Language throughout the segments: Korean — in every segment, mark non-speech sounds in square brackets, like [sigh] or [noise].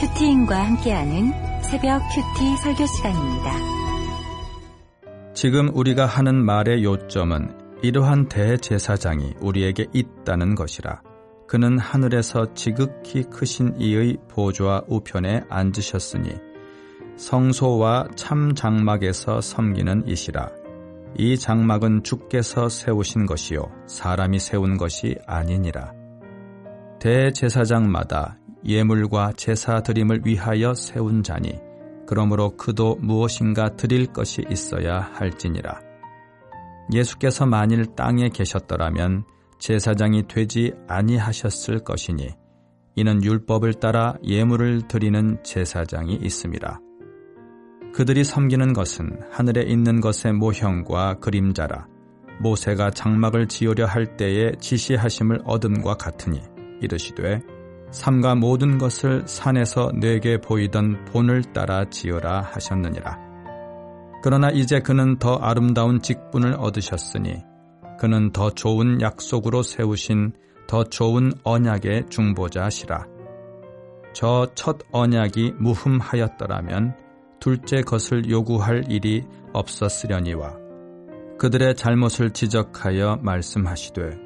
큐티인과 함께하는 새벽 큐티 설교 시간입니다. 지금 우리가 하는 말의 요점은 이러한 대제사장이 우리에게 있다는 것이라. 그는 하늘에서 지극히 크신 이의 보좌 우편에 앉으셨으니 성소와 참 장막에서 섬기는 이시라. 이 장막은 주께서 세우신 것이요 사람이 세운 것이 아니니라. 대제사장마다 예물과 제사 드림을 위하여 세운 자니 그러므로 그도 무엇인가 드릴 것이 있어야 할지니라. 예수께서 만일 땅에 계셨더라면 제사장이 되지 아니하셨을 것이니 이는 율법을 따라 예물을 드리는 제사장이 있습니다. 그들이 섬기는 것은 하늘에 있는 것의 모형과 그림자라 모세가 장막을 지으려 할 때에 지시하심을 얻음과 같으니 이르시되 삼가 모든 것을 산에서 내게 보이던 본을 따라 지으라 하셨느니라. 그러나 이제 그는 더 아름다운 직분을 얻으셨으니 그는 더 좋은 약속으로 세우신 더 좋은 언약의 중보자시라. 저 첫 언약이 무흠하였더라면 둘째 것을 요구할 일이 없었으려니와 그들의 잘못을 지적하여 말씀하시되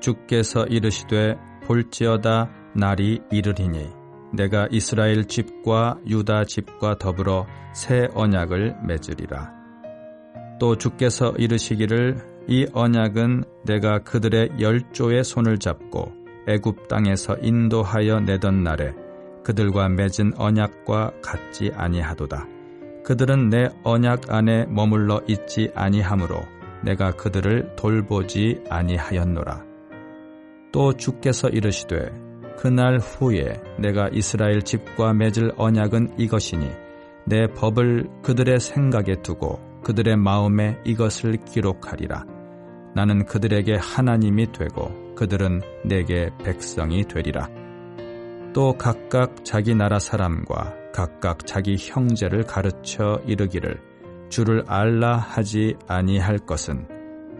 주께서 이르시되 볼지어다 날이 이르리니 내가 이스라엘 집과 유다 집과 더불어 새 언약을 맺으리라. 또 주께서 이르시기를 이 언약은 내가 그들의 열조의 손을 잡고 애굽 땅에서 인도하여 내던 날에 그들과 맺은 언약과 같지 아니하도다. 그들은 내 언약 안에 머물러 있지 아니하므로 내가 그들을 돌보지 아니하였노라. 또 주께서 이르시되 그날 후에 내가 이스라엘 집과 맺을 언약은 이것이니 내 법을 그들의 생각에 두고 그들의 마음에 이것을 기록하리라. 나는 그들에게 하나님이 되고 그들은 내게 백성이 되리라. 또 각각 자기 나라 사람과 각각 자기 형제를 가르쳐 이르기를 주를 알라 하지 아니할 것은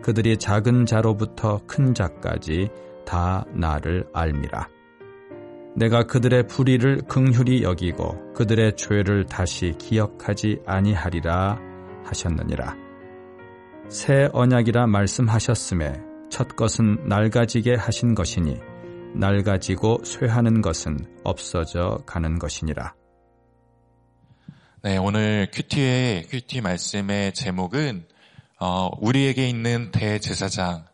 그들이 작은 자로부터 큰 자까지 다 나를 알미라. 내가 그들의 불의를 긍휼히 여기고 그들의 죄를 다시 기억하지 아니하리라 하셨느니라. 새 언약이라 말씀하셨음에 첫 것은 낡아지게 하신 것이니 낡아지고 쇠하는 것은 없어져 가는 것이니라. 네, 오늘 큐티의 큐티 말씀의 제목은 어, 우리에게 있는 대제사장,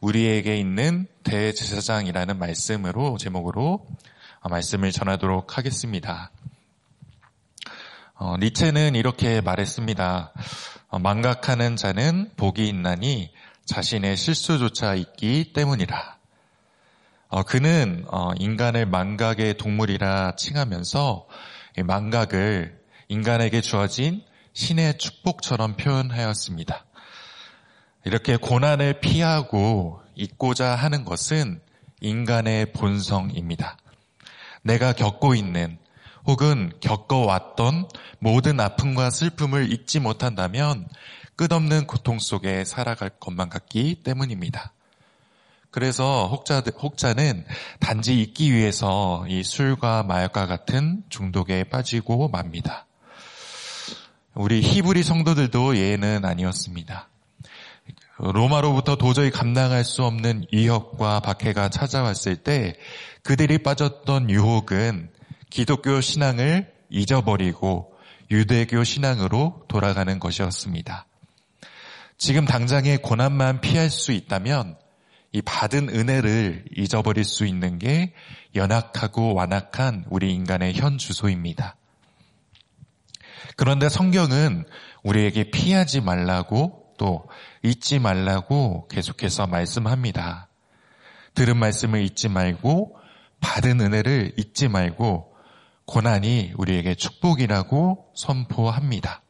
우리에게 있는 대제사장이라는 말씀으로 제목으로 어, 말씀을 전하도록 하겠습니다. 어, 니체는 이렇게 말했습니다. 어, 망각하는 자는 복이 있나니 자신의 실수조차 있기 때문이라. 어, 그는 어, 인간을 망각의 동물이라 칭하면서 망각을 인간에게 주어진 신의 축복처럼 표현하였습니다. 이렇게 고난을 피하고 잊고자 하는 것은 인간의 본성입니다. 내가 겪고 있는 혹은 겪어왔던 모든 아픔과 슬픔을 잊지 못한다면 끝없는 고통 속에 살아갈 것만 같기 때문입니다. 그래서 혹자, 혹자는 단지 잊기 위해서 이 술과 마약과 같은 중독에 빠지고 맙니다. 우리 히브리 성도들도 예는 아니었습니다. 로마로부터 도저히 감당할 수 없는 위협과 박해가 찾아왔을 때 그들이 빠졌던 유혹은 기독교 신앙을 잊어버리고 유대교 신앙으로 돌아가는 것이었습니다. 지금 당장의 고난만 피할 수 있다면 이 받은 은혜를 잊어버릴 수 있는 게 연약하고 완악한 우리 인간의 현 주소입니다. 그런데 성경은 우리에게 피하지 말라고 또 잊지 말라고 계속해서 말씀합니다. 들은 말씀을 잊지 말고 받은 은혜를 잊지 말고 고난이 우리에게 축복이라고 선포합니다.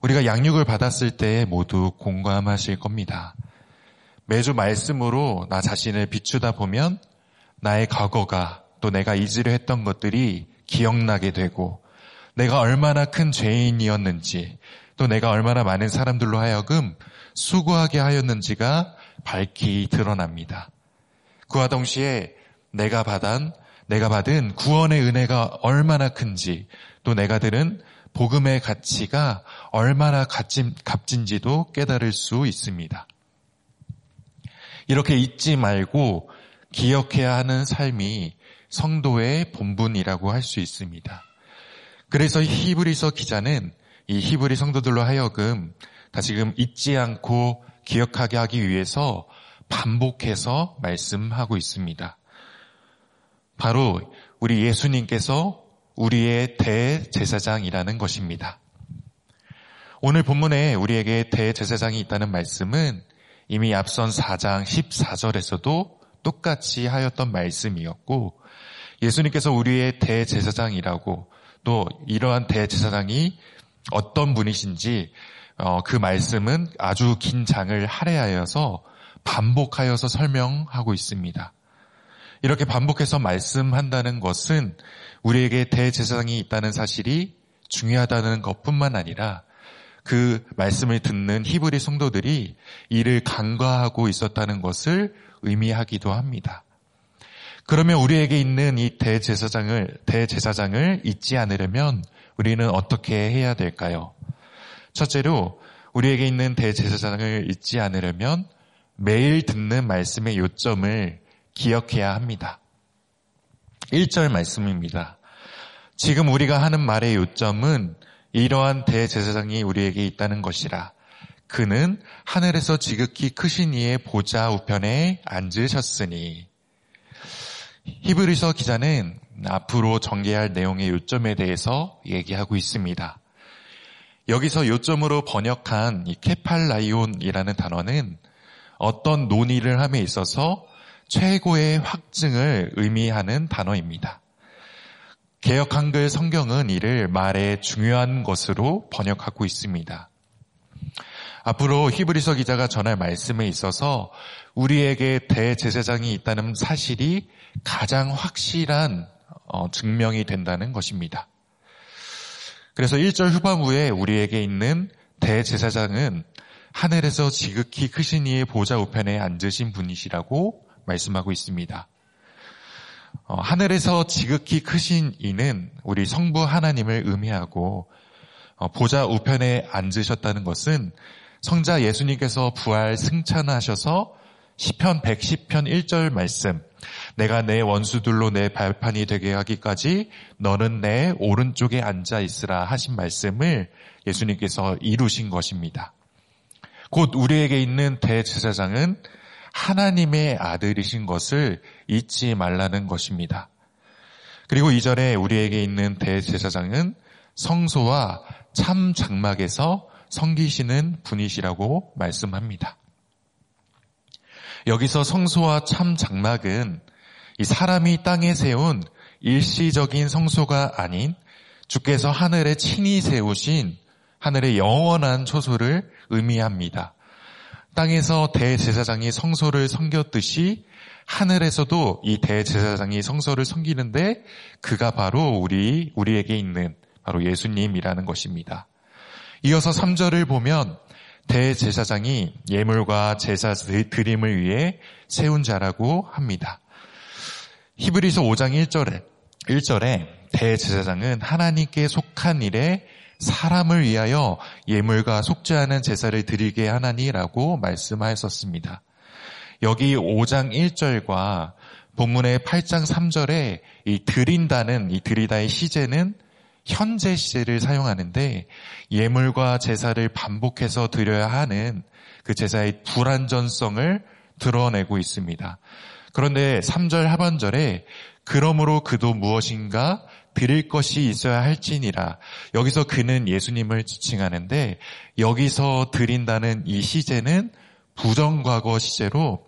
우리가 양육을 받았을 때 모두 공감하실 겁니다. 매주 말씀으로 나 자신을 비추다 보면 나의 과거가 또 내가 잊으려 했던 것들이 기억나게 되고 내가 얼마나 큰 죄인이었는지 또 내가 얼마나 많은 사람들로 하여금 수고하게 하였는지가 밝히 드러납니다. 그와 동시에 내가 받은 내가 받은 구원의 은혜가 얼마나 큰지 또 내가 들은 복음의 가치가 얼마나 값진, 값진지도 깨달을 수 있습니다. 이렇게 잊지 말고 기억해야 하는 삶이 성도의 본분이라고 할 수 있습니다. 그래서 히브리서 기자는 이 히브리 성도들로 하여금 다시금 잊지 않고 기억하게 하기 위해서 반복해서 말씀하고 있습니다. 바로 우리 예수님께서 우리의 대제사장이라는 것입니다. 오늘 본문에 우리에게 대제사장이 있다는 말씀은 이미 앞선 4장 14절에서도 똑같이 하였던 말씀이었고 예수님께서 우리의 대제사장이라고 또 이러한 대제사장이 어떤 분이신지 어, 그 말씀은 아주 긴 장을 할애하여서 반복하여서 설명하고 있습니다. 이렇게 반복해서 말씀한다는 것은 우리에게 대제사장이 있다는 사실이 중요하다는 것뿐만 아니라 그 말씀을 듣는 히브리 성도들이 이를 간과하고 있었다는 것을 의미하기도 합니다. 그러면 우리에게 있는 이 대제사장을 대제사장을 잊지 않으려면 우리는 어떻게 해야 될까요? 첫째로 우리에게 있는 대제사장을 잊지 않으려면 매일 듣는 말씀의 요점을 기억해야 합니다. 1절 말씀입니다. 지금 우리가 하는 말의 요점은 이러한 대제사장이 우리에게 있다는 것이라. 그는 하늘에서 지극히 크신 이의 보좌 우편에 앉으셨으니. 히브리서 기자는 앞으로 전개할 내용의 요점에 대해서 얘기하고 있습니다. 여기서 요점으로 번역한 이 케팔라이온이라는 단어는 어떤 논의를 함에 있어서 최고의 확증을 의미하는 단어입니다. 개혁 한글 성경은 이를 말의 중요한 것으로 번역하고 있습니다. 앞으로 히브리서 기자가 전할 말씀에 있어서 우리에게 대제사장이 있다는 사실이 가장 확실한 어, 증명이 된다는 것입니다. 그래서 1절 후반부에 우리에게 있는 대제사장은 하늘에서 지극히 크신 이의 보좌 우편에 앉으신 분이시라고 말씀하고 있습니다. 어, 하늘에서 지극히 크신 이는 우리 성부 하나님을 의미하고 어, 보좌 우편에 앉으셨다는 것은 성자 예수님께서 부활 승천하셔서 시편 110편 1절 말씀 내가 내 원수들로 내 발판이 되게 하기까지 너는 내 오른쪽에 앉아 있으라 하신 말씀을 예수님께서 이루신 것입니다. 곧 우리에게 있는 대제사장은 하나님의 아들이신 것을 잊지 말라는 것입니다. 그리고 이절에 우리에게 있는 대제사장은 성소와 참 장막에서 성기시는 분이시라고 말씀합니다. 여기서 성소와 참 장막은 이 사람이 땅에 세운 일시적인 성소가 아닌 주께서 하늘에 친히 세우신 하늘의 영원한 초소를 의미합니다. 땅에서 대제사장이 성소를 섬겼듯이 하늘에서도 이 대제사장이 성소를 섬기는데 그가 바로 우리 우리에게 있는 바로 예수님이라는 것입니다. 이어서 3절을 보면 대제사장이 예물과 제사 드림을 위해 세운 자라고 합니다. 히브리서 5장 1절에 1절에 대제사장은 하나님께 속한 일에 사람을 위하여 예물과 속죄하는 제사를 드리게 하나니라고 말씀하였었습니다. 여기 5장 1절과 본문의 8장 3절에 이 드린다는 이 드리다의 시제는 현재 시제를 사용하는데 예물과 제사를 반복해서 드려야 하는 그 제사의 불완전성을 드러내고 있습니다. 그런데 3절 하반절에 그러므로 그도 무엇인가 드릴 것이 있어야 할지니라. 여기서 그는 예수님을 지칭하는데 여기서 드린다는 이 시제는 부정과거 시제로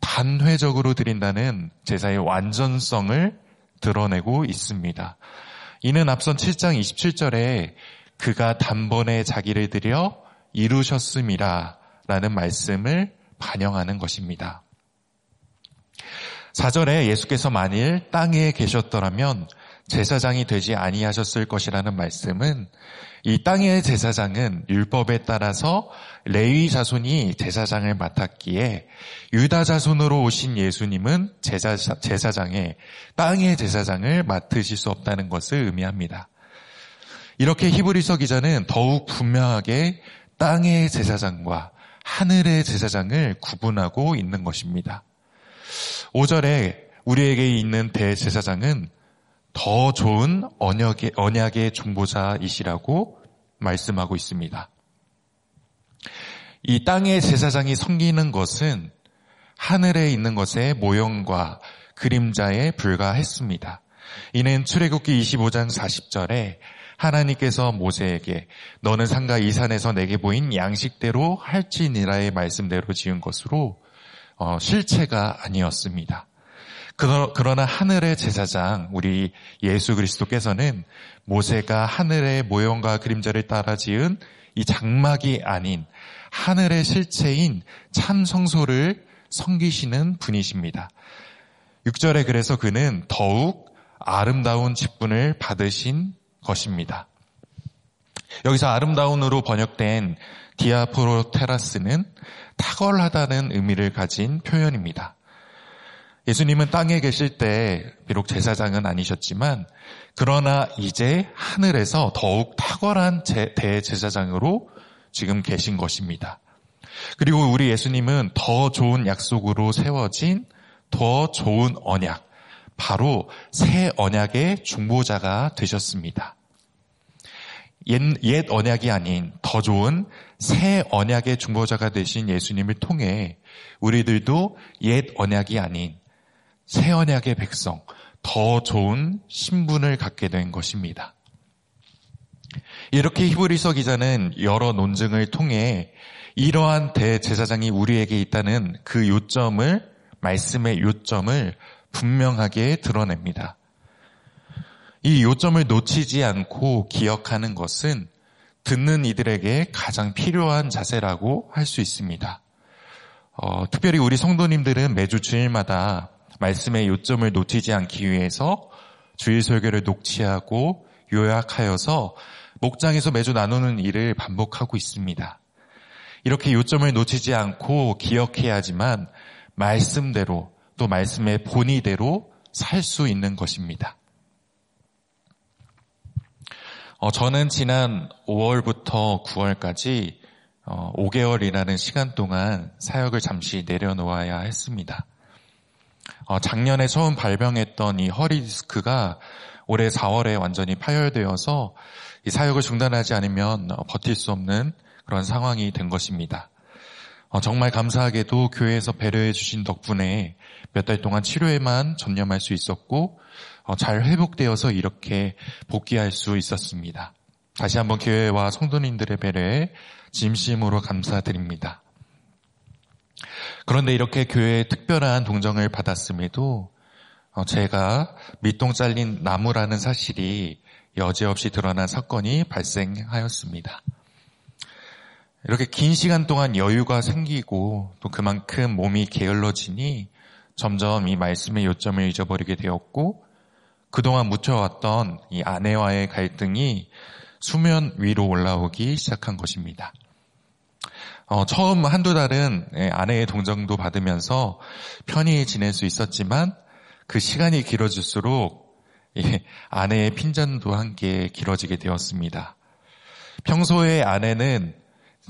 단회적으로 드린다는 제사의 완전성을 드러내고 있습니다. 이는 앞선 7장 27절에 그가 단번에 자기를 들여 이루셨음이라 라는 말씀을 반영하는 것입니다. 4절에 예수께서 만일 땅에 계셨더라면 제사장이 되지 아니하셨을 것이라는 말씀은 이 땅의 제사장은 율법에 따라서 레위 자손이 제사장을 맡았기에 유다 자손으로 오신 예수님은 제사, 제사장의 땅의 제사장을 맡으실 수 없다는 것을 의미합니다. 이렇게 히브리서 기자는 더욱 분명하게 땅의 제사장과 하늘의 제사장을 구분하고 있는 것입니다. 5절에 우리에게 있는 대제사장은 더 좋은 언약의, 언약의 중보자이시라고 말씀하고 있습니다. 이 땅의 제사장이 섬기는 것은 하늘에 있는 것의 모형과 그림자에 불과했습니다. 이는 출애굽기 25장 40절에 하나님께서 모세에게 너는 상가 이 산에서 내게 보인 양식대로 할지니라의 말씀대로 지은 것으로 어, 실체가 아니었습니다. 그러나 하늘의 제사장 우리 예수 그리스도께서는 모세가 하늘의 모형과 그림자를 따라 지은 이 장막이 아닌 하늘의 실체인 참 성소를 섬기시는 분이십니다. 6절에 그래서 그는 더욱 아름다운 직분을 받으신 것입니다. 여기서 아름다운으로 번역된 디아프로테라스는 탁월하다는 의미를 가진 표현입니다. 예수님은 땅에 계실 때 비록 제사장은 아니셨지만 그러나 이제 하늘에서 더욱 탁월한 대제사장으로 지금 계신 것입니다. 그리고 우리 예수님은 더 좋은 약속으로 세워진 더 좋은 언약, 바로 새 언약의 중보자가 되셨습니다. 옛, 옛 언약이 아닌 더 좋은 새 언약의 중보자가 되신 예수님을 통해 우리들도 옛 언약이 아닌 새 언약의 백성, 더 좋은 신분을 갖게 된 것입니다. 이렇게 히브리서 기자는 여러 논증을 통해 이러한 대제사장이 우리에게 있다는 그 요점을 말씀의 요점을 분명하게 드러냅니다. 이 요점을 놓치지 않고 기억하는 것은 듣는 이들에게 가장 필요한 자세라고 할 수 있습니다. 어, 특별히 우리 성도님들은 매주 주일마다 말씀의 요점을 놓치지 않기 위해서 주일 설교를 녹취하고 요약하여서 목장에서 매주 나누는 일을 반복하고 있습니다. 이렇게 요점을 놓치지 않고 기억해야지만 말씀대로 또 말씀의 본의대로 살 수 있는 것입니다. 어, 저는 지난 5월부터 9월까지 어, 5개월이라는 시간 동안 사역을 잠시 내려놓아야 했습니다. 어, 작년에 처음 발병했던 이 허리 디스크가 올해 4월에 완전히 파열되어서 이 사역을 중단하지 않으면 어, 버틸 수 없는 그런 상황이 된 것입니다. 어, 정말 감사하게도 교회에서 배려해 주신 덕분에 몇 달 동안 치료에만 전념할 수 있었고 어, 잘 회복되어서 이렇게 복귀할 수 있었습니다. 다시 한번 교회와 성도님들의 배려에 진심으로 감사드립니다. 그런데 이렇게 교회에 특별한 동정을 받았음에도 어, 제가 밑동 잘린 나무라는 사실이 여지없이 드러난 사건이 발생하였습니다. 이렇게 긴 시간 동안 여유가 생기고 또 그만큼 몸이 게을러지니 점점 이 말씀의 요점을 잊어버리게 되었고 그동안 묻혀왔던 이 아내와의 갈등이 수면 위로 올라오기 시작한 것입니다. 어, 처음 한두 달은 예, 아내의 동정도 받으면서 편히 지낼 수 있었지만 그 시간이 길어질수록 예, 아내의 핀잔도 함께 길어지게 되었습니다. 평소에 아내는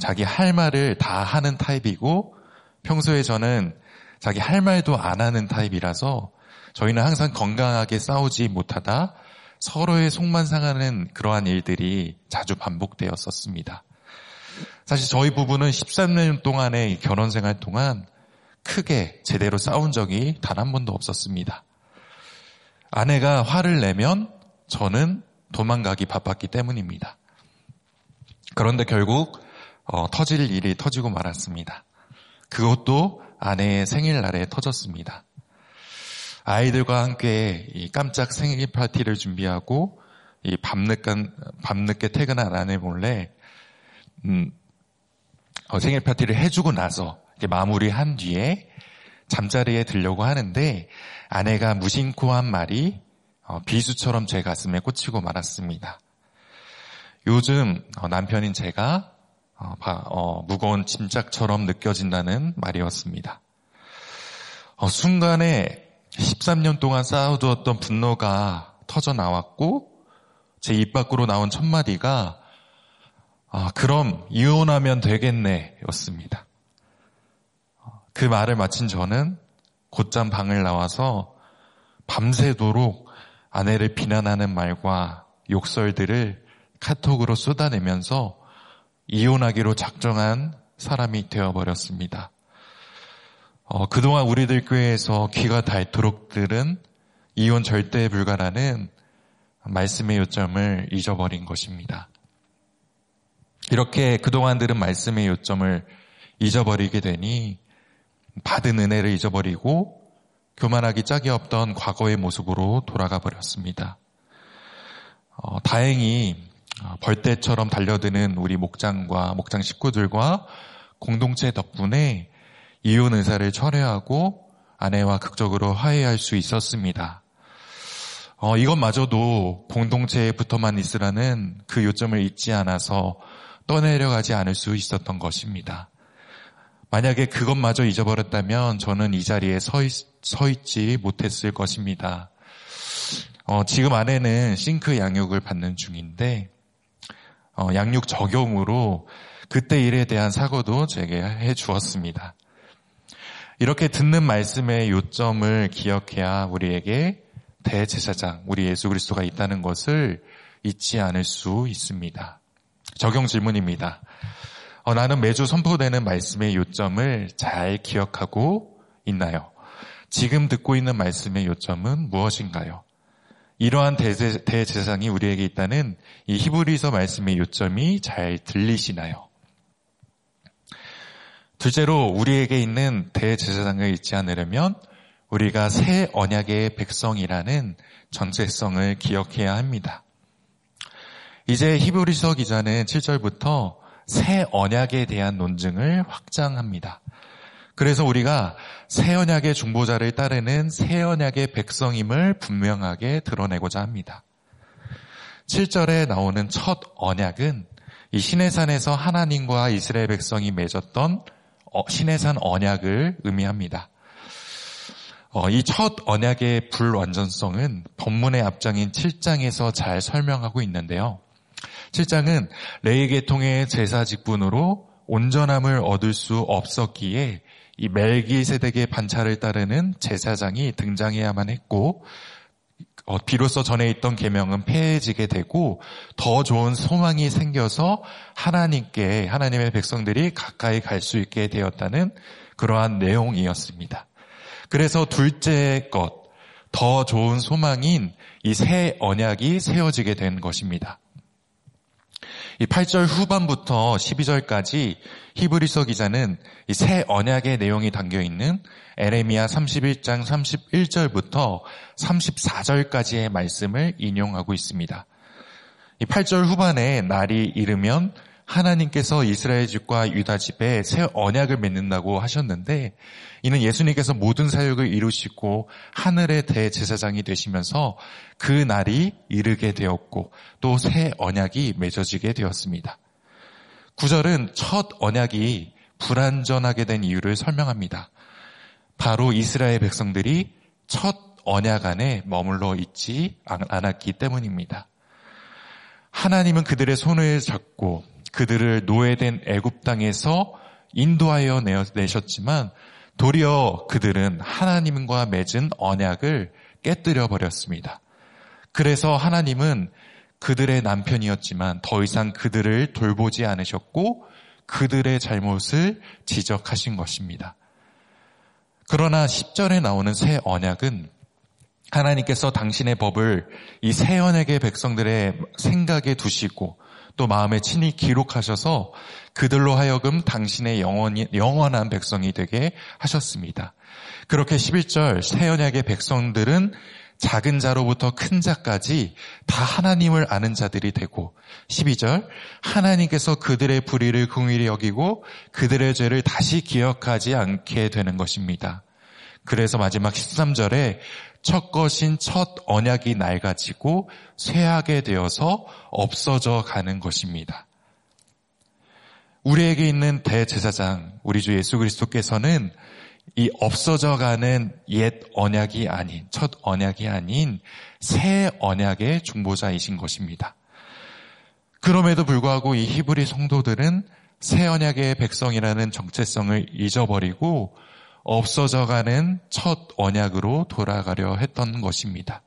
자기 할 말을 다 하는 타입이고 평소에 저는 자기 할 말도 안 하는 타입이라서 저희는 항상 건강하게 싸우지 못하다 서로의 속만 상하는 그러한 일들이 자주 반복되었었습니다. 사실 저희 부부는 13년 동안의 결혼 생활 동안 크게 제대로 싸운 적이 단 한 번도 없었습니다. 아내가 화를 내면 저는 도망가기 바빴기 때문입니다. 그런데 결국 어, 터질 일이 터지고 말았습니다. 그것도 아내의 생일날에 터졌습니다. 아이들과 함께 깜짝 생일 파티를 준비하고 밤늦게, 밤늦게 퇴근한 아내 몰래 음, 어, 생일 파티를 해주고 나서 마무리한 뒤에 잠자리에 들려고 하는데 아내가 무심코 한 말이 어, 비수처럼 제 가슴에 꽂히고 말았습니다. 요즘 어, 남편인 제가 어, 무거운 짐짝처럼 느껴진다는 말이었습니다. 순간에 13년 동안 쌓아두었던 분노가 터져 나왔고 제 입 밖으로 나온 첫 마디가 아, 그럼 이혼하면 되겠네 였습니다. 그 말을 마친 저는 곧장 방을 나와서 밤새도록 아내를 비난하는 말과 욕설들을 카톡으로 쏟아내면서 이혼하기로 작정한 사람이 되어버렸습니다. 어, 그동안 우리들 교회에서 귀가 닳도록 들은 이혼 절대 불가라는 말씀의 요점을 잊어버린 것입니다. 이렇게 그동안 들은 말씀의 요점을 잊어버리게 되니 받은 은혜를 잊어버리고 교만하기 짝이 없던 과거의 모습으로 돌아가 버렸습니다. 어, 다행히 어, 벌떼처럼 달려드는 우리 목장과 목장 식구들과 공동체 덕분에 이혼 의사를 철회하고 아내와 극적으로 화해할 수 있었습니다. 어, 이것마저도 공동체에 붙어만 있으라는 그 요점을 잊지 않아서 떠내려가지 않을 수 있었던 것입니다. 만약에 그것마저 잊어버렸다면 저는 이 자리에 서, 있, 서 있지 못했을 것입니다. 어, 지금 아내는 싱크 양육을 받는 중인데 어, 양육 적용으로 그때 일에 대한 사고도 제게 해 주었습니다. 이렇게 듣는 말씀의 요점을 기억해야 우리에게 대제사장, 우리 예수 그리스도가 있다는 것을 잊지 않을 수 있습니다. 적용 질문입니다. 어, 나는 매주 선포되는 말씀의 요점을 잘 기억하고 있나요? 지금 듣고 있는 말씀의 요점은 무엇인가요? 이러한 대제, 대제사장이 우리에게 있다는 이 히브리서 말씀의 요점이 잘 들리시나요? 둘째로 우리에게 있는 대제사장을 잊지 않으려면 우리가 새 언약의 백성이라는 전체성을 기억해야 합니다. 이제 히브리서 기자는 7절부터 새 언약에 대한 논증을 확장합니다. 그래서 우리가 새 언약의 중보자를 따르는 새 언약의 백성임을 분명하게 드러내고자 합니다. 7절에 나오는 첫 언약은 이 시내산에서 하나님과 이스라엘 백성이 맺었던 어, 시내산 언약을 의미합니다. 어, 이 첫 언약의 불완전성은 본문의 앞장인 7장에서 잘 설명하고 있는데요. 7장은 레이 계통의 제사 직분으로 온전함을 얻을 수 없었기에 이 멜기세덱의 반차를 따르는 제사장이 등장해야만 했고 어, 비로소 전에 있던 계명은 폐해지게 되고 더 좋은 소망이 생겨서 하나님께 하나님의 백성들이 가까이 갈 수 있게 되었다는 그러한 내용이었습니다. 그래서 둘째 것, 더 좋은 소망인 이 새 언약이 세워지게 된 것입니다. 이 8절 후반부터 12절까지 히브리서 기자는 이 새 언약의 내용이 담겨 있는 에레미야 31장 31절부터 34절까지의 말씀을 인용하고 있습니다. 이 8절 후반에 날이 이르면 하나님께서 이스라엘 집과 유다 집에 새 언약을 맺는다고 하셨는데 이는 예수님께서 모든 사역을 이루시고 하늘의 대제사장이 되시면서 그 날이 이르게 되었고 또 새 언약이 맺어지게 되었습니다. 9절은 첫 언약이 불완전하게 된 이유를 설명합니다. 바로 이스라엘 백성들이 첫 언약 안에 머물러 있지 않았기 때문입니다. 하나님은 그들의 손을 잡고 그들을 노예된 애굽 땅에서 인도하여 내셨지만 도리어 그들은 하나님과 맺은 언약을 깨뜨려 버렸습니다. 그래서 하나님은 그들의 남편이었지만 더 이상 그들을 돌보지 않으셨고 그들의 잘못을 지적하신 것입니다. 그러나 10절에 나오는 새 언약은 하나님께서 당신의 법을 이 새 언약의 백성들의 생각에 두시고 또 마음에 친히 기록하셔서 그들로 하여금 당신의 영원히, 영원한 백성이 되게 하셨습니다. 그렇게 11절 새 언약의 백성들은 작은 자로부터 큰 자까지 다 하나님을 아는 자들이 되고 12절 하나님께서 그들의 불의를 긍휼히 여기고 그들의 죄를 다시 기억하지 않게 되는 것입니다. 그래서 마지막 13절에 첫 것인 첫 언약이 낡아지고 쇠하게 되어서 없어져 가는 것입니다. 우리에게 있는 대제사장, 우리 주 예수 그리스도께서는 이 없어져 가는 옛 언약이 아닌, 첫 언약이 아닌 새 언약의 중보자이신 것입니다. 그럼에도 불구하고 이 히브리 성도들은 새 언약의 백성이라는 정체성을 잊어버리고 없어져 가는 첫 언약으로 돌아가려 했던 것입니다.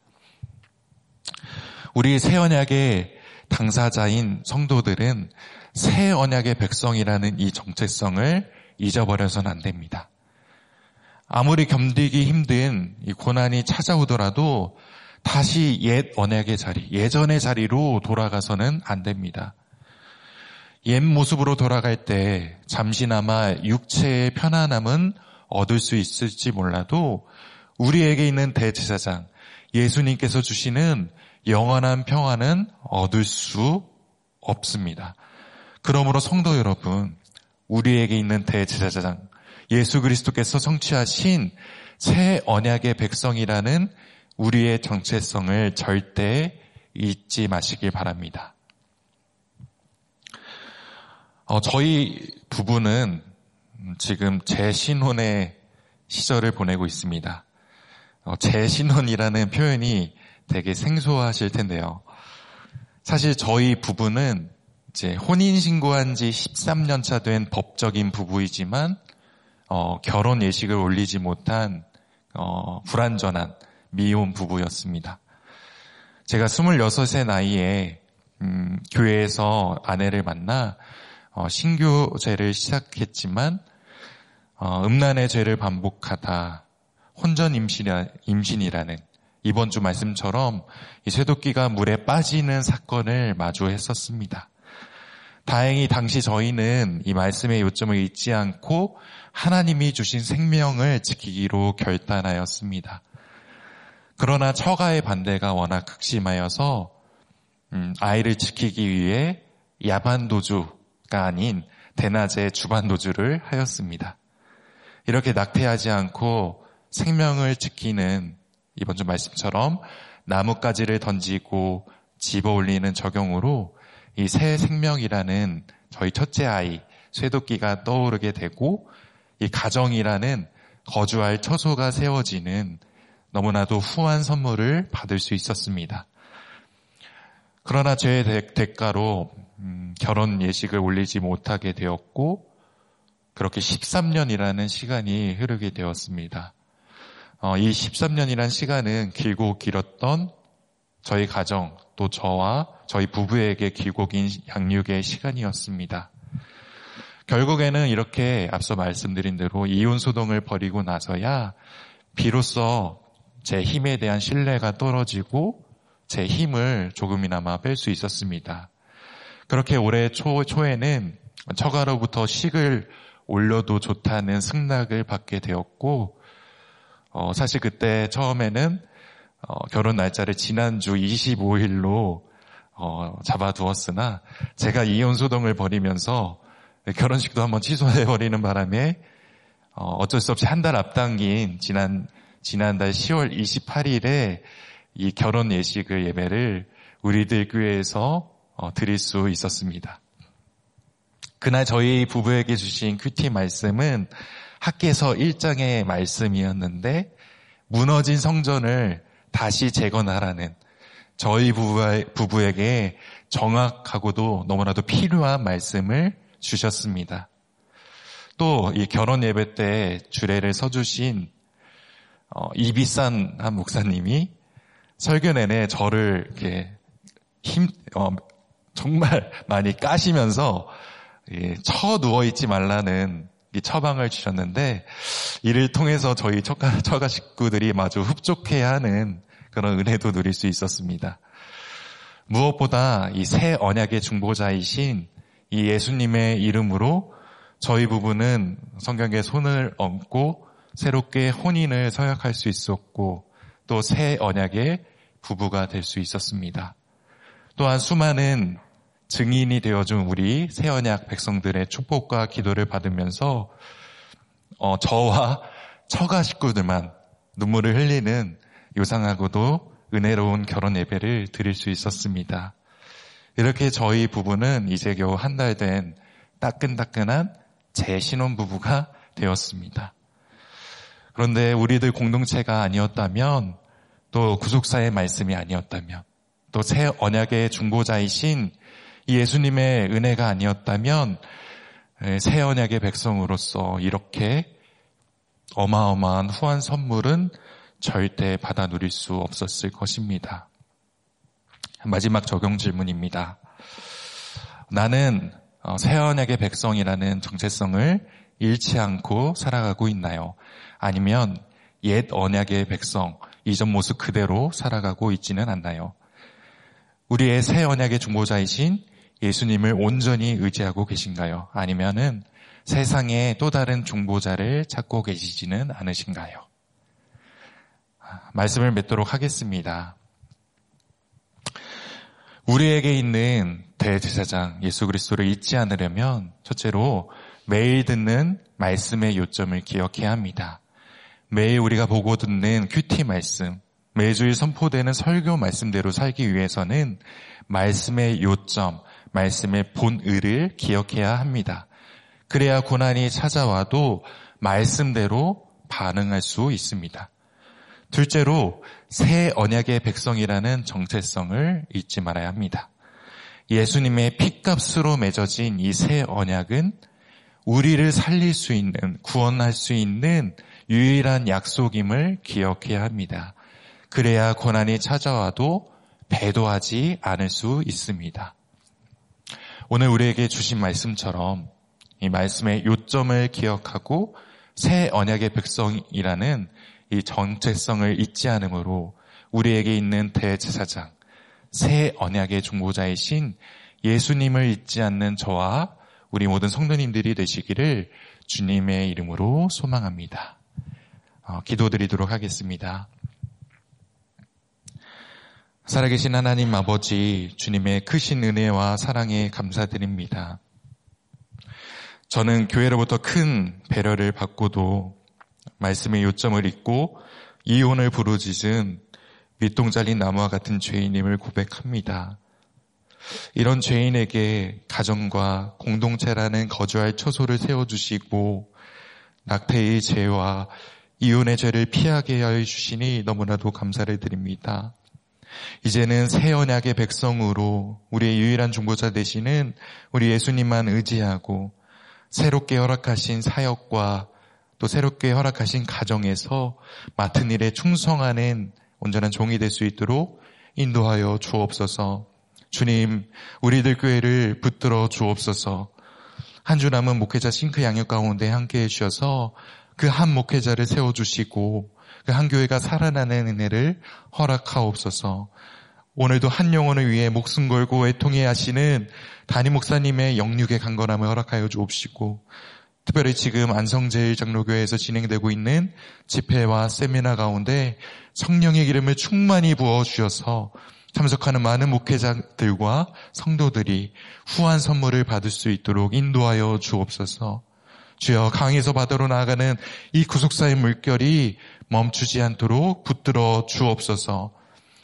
우리 새 언약의 당사자인 성도들은 새 언약의 백성이라는 이 정체성을 잊어버려서는 안 됩니다. 아무리 견디기 힘든 이 고난이 찾아오더라도 다시 옛 언약의 자리, 예전의 자리로 돌아가서는 안 됩니다. 옛 모습으로 돌아갈 때 잠시나마 육체의 편안함은 얻을 수 있을지 몰라도 우리에게 있는 대제사장 예수님께서 주시는 영원한 평안은 얻을 수 없습니다. 그러므로 성도 여러분, 우리에게 있는 대제사장 예수 그리스도께서 성취하신 새 언약의 백성이라는 우리의 정체성을 절대 잊지 마시길 바랍니다. 어, 저희 부부는 지금 재신혼의 시절을 보내고 있습니다. 어, 재신혼이라는 표현이 되게 생소하실 텐데요. 사실 저희 부부는 이제 혼인 신고한 지 13년 차 된 법적인 부부이지만 어, 결혼 예식을 올리지 못한 어, 불완전한 미혼 부부였습니다. 제가 26세 나이에 음, 교회에서 아내를 만나 어, 신교제를 시작했지만 어, 음란의 죄를 반복하다 혼전 임신이라, 임신이라는 이번 주 말씀처럼 이 쇠도끼가 물에 빠지는 사건을 마주했었습니다. 다행히 당시 저희는 이 말씀의 요점을 잊지 않고 하나님이 주신 생명을 지키기로 결단하였습니다. 그러나 처가의 반대가 워낙 극심하여서 음, 아이를 지키기 위해 야반 도주가 아닌 대낮에 주반 도주를 하였습니다. 이렇게 낙태하지 않고 생명을 지키는 이번 주 말씀처럼 나뭇가지를 던지고 집어 올리는 적용으로 이 새 생명이라는 저희 첫째 아이 쇠도끼가 떠오르게 되고 이 가정이라는 거주할 처소가 세워지는 너무나도 후한 선물을 받을 수 있었습니다. 그러나 죄의 대가로 음, 결혼 예식을 올리지 못하게 되었고 그렇게 13년이라는 시간이 흐르게 되었습니다. 어, 이 13년이라는 시간은 길고 길었던 저희 가정 또 저와 저희 부부에게 길고 긴 양육의 시간이었습니다. 결국에는 이렇게 앞서 말씀드린 대로 이혼 소동을 벌이고 나서야 비로소 제 힘에 대한 신뢰가 떨어지고 제 힘을 조금이나마 뺄 수 있었습니다. 그렇게 올해 초, 초에는 처가로부터 식을 올려도 좋다는 승낙을 받게 되었고, 어, 사실 그때 처음에는 어, 결혼 날짜를 지난주 25일로 어, 잡아두었으나 제가 이혼 소동을 벌이면서 결혼식도 한번 취소해 버리는 바람에 어, 어쩔 수 없이 한 달 앞당긴 지난 지난달 10월 28일에 이 결혼 예식을 예배를 우리들 교회에서 어, 드릴 수 있었습니다. 그날 저희 부부에게 주신 큐티 말씀은 학계서 1장의 말씀이었는데 무너진 성전을 다시 재건하라는 저희 부부에게 정확하고도 너무나도 필요한 말씀을 주셨습니다. 또 이 결혼 예배 때 주례를 서주신 어, 이비싼 한 목사님이 설교 내내 저를 이렇게 힘 어, 정말 [laughs] 많이 까시면서 예, 처 누워 있지 말라는 처방을 주셨는데 이를 통해서 저희 처가, 처가 식구들이 마주 흡족해야 하는 그런 은혜도 누릴 수 있었습니다. 무엇보다 이 새 언약의 중보자이신 이 예수님의 이름으로 저희 부부는 성경에 손을 얹고 새롭게 혼인을 서약할 수 있었고 또 새 언약의 부부가 될 수 있었습니다. 또한 수많은 증인이 되어준 우리 새 언약 백성들의 축복과 기도를 받으면서 어, 저와 처가 식구들만 눈물을 흘리는 요상하고도 은혜로운 결혼 예배를 드릴 수 있었습니다. 이렇게 저희 부부는 이제 겨우 한 달 된 따끈따끈한 재 신혼 부부가 되었습니다. 그런데 우리들 공동체가 아니었다면 또 구속사의 말씀이 아니었다면 또 새 언약의 중보자이신 예수님의 은혜가 아니었다면 새 언약의 백성으로서 이렇게 어마어마한 후한 선물은 절대 받아 누릴 수 없었을 것입니다. 마지막 적용 질문입니다. 나는 어, 새 언약의 백성이라는 정체성을 잃지 않고 살아가고 있나요? 아니면 옛 언약의 백성, 이전 모습 그대로 살아가고 있지는 않나요? 우리의 새 언약의 중보자이신 예수님을 온전히 의지하고 계신가요? 아니면은 세상에 또 다른 중보자를 찾고 계시지는 않으신가요? 말씀을 맺도록 하겠습니다. 우리에게 있는 대제사장 예수 그리스도를 잊지 않으려면 첫째로 매일 듣는 말씀의 요점을 기억해야 합니다. 매일 우리가 보고 듣는 큐티 말씀, 매주일 선포되는 설교 말씀대로 살기 위해서는 말씀의 요점, 말씀의 본의를 기억해야 합니다. 그래야 고난이 찾아와도 말씀대로 반응할 수 있습니다. 둘째로 새 언약의 백성이라는 정체성을 잊지 말아야 합니다. 예수님의 피값으로 맺어진 이 새 언약은 우리를 살릴 수 있는, 구원할 수 있는 유일한 약속임을 기억해야 합니다. 그래야 고난이 찾아와도 배도하지 않을 수 있습니다. 오늘 우리에게 주신 말씀처럼 이 말씀의 요점을 기억하고 새 언약의 백성이라는 이 정체성을 잊지 않으므로 우리에게 있는 대제사장, 새 언약의 중보자이신 예수님을 잊지 않는 저와 우리 모든 성도님들이 되시기를 주님의 이름으로 소망합니다. 어, 기도드리도록 하겠습니다. 살아계신 하나님 아버지 주님의 크신 은혜와 사랑에 감사드립니다. 저는 교회로부터 큰 배려를 받고도 말씀의 요점을 잊고 이혼을 부르짖은 밑동 잘린 나무와 같은 죄인임을 고백합니다. 이런 죄인에게 가정과 공동체라는 거주할 처소를 세워주시고 낙태의 죄와 이혼의 죄를 피하게 하여 주시니 너무나도 감사를 드립니다. 이제는 새 언약의 백성으로 우리의 유일한 중보자 되시는 우리 예수님만 의지하고 새롭게 허락하신 사역과 또 새롭게 허락하신 가정에서 맡은 일에 충성하는 온전한 종이 될 수 있도록 인도하여 주옵소서. 주님, 우리들 교회를 붙들어 주옵소서. 한 주 남은 목회자 싱크 양육 가운데 함께 해주셔서 그 한 목회자를 세워주시고 그 한 교회가 살아나는 은혜를 허락하옵소서. 오늘도 한 영혼을 위해 목숨 걸고 애통해 하시는 담임 목사님의 영육의 강건함을 허락하여 주옵시고 특별히 지금 안성제일 장로교회에서 진행되고 있는 집회와 세미나 가운데 성령의 기름을 충만히 부어 주셔서 참석하는 많은 목회자들과 성도들이 후한 선물을 받을 수 있도록 인도하여 주옵소서. 주여 강에서 바다로 나아가는 이 구속사의 물결이 멈추지 않도록 붙들어 주옵소서.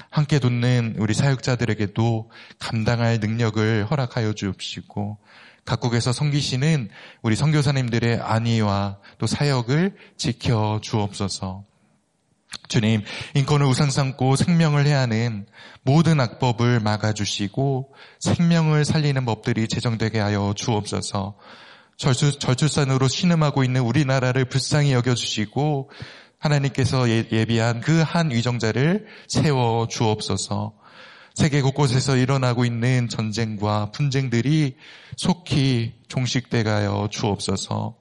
함께 돕는 우리 사역자들에게도 감당할 능력을 허락하여 주옵시고 각국에서 섬기시는 우리 선교사님들의 안위와 또 사역을 지켜 주옵소서. 주님, 인권을 우상 삼고 생명을 해하는 모든 악법을 막아주시고 생명을 살리는 법들이 제정되게 하여 주옵소서. 절출, 절출산으로 신음하고 있는 우리나라를 불쌍히 여겨주시고 하나님께서 예, 예비한 그 한 위정자를 세워 주옵소서. 세계 곳곳에서 일어나고 있는 전쟁과 분쟁들이 속히 종식돼 가여 주옵소서.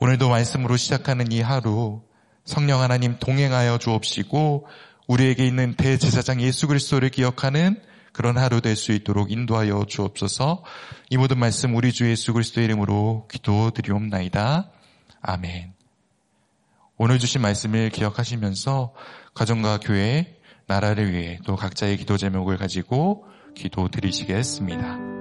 오늘도 말씀으로 시작하는 이 하루 성령 하나님 동행하여 주옵시고 우리에게 있는 대제사장 예수 그리스도를 기억하는 그런 하루 될 수 있도록 인도하여 주옵소서. 이 모든 말씀 우리 주 예수 그리스도 이름으로 기도드리옵나이다. 아멘. 오늘 주신 말씀을 기억하시면서 가정과 교회, 나라를 위해 또 각자의 기도 제목을 가지고 기도 드리시겠습니다.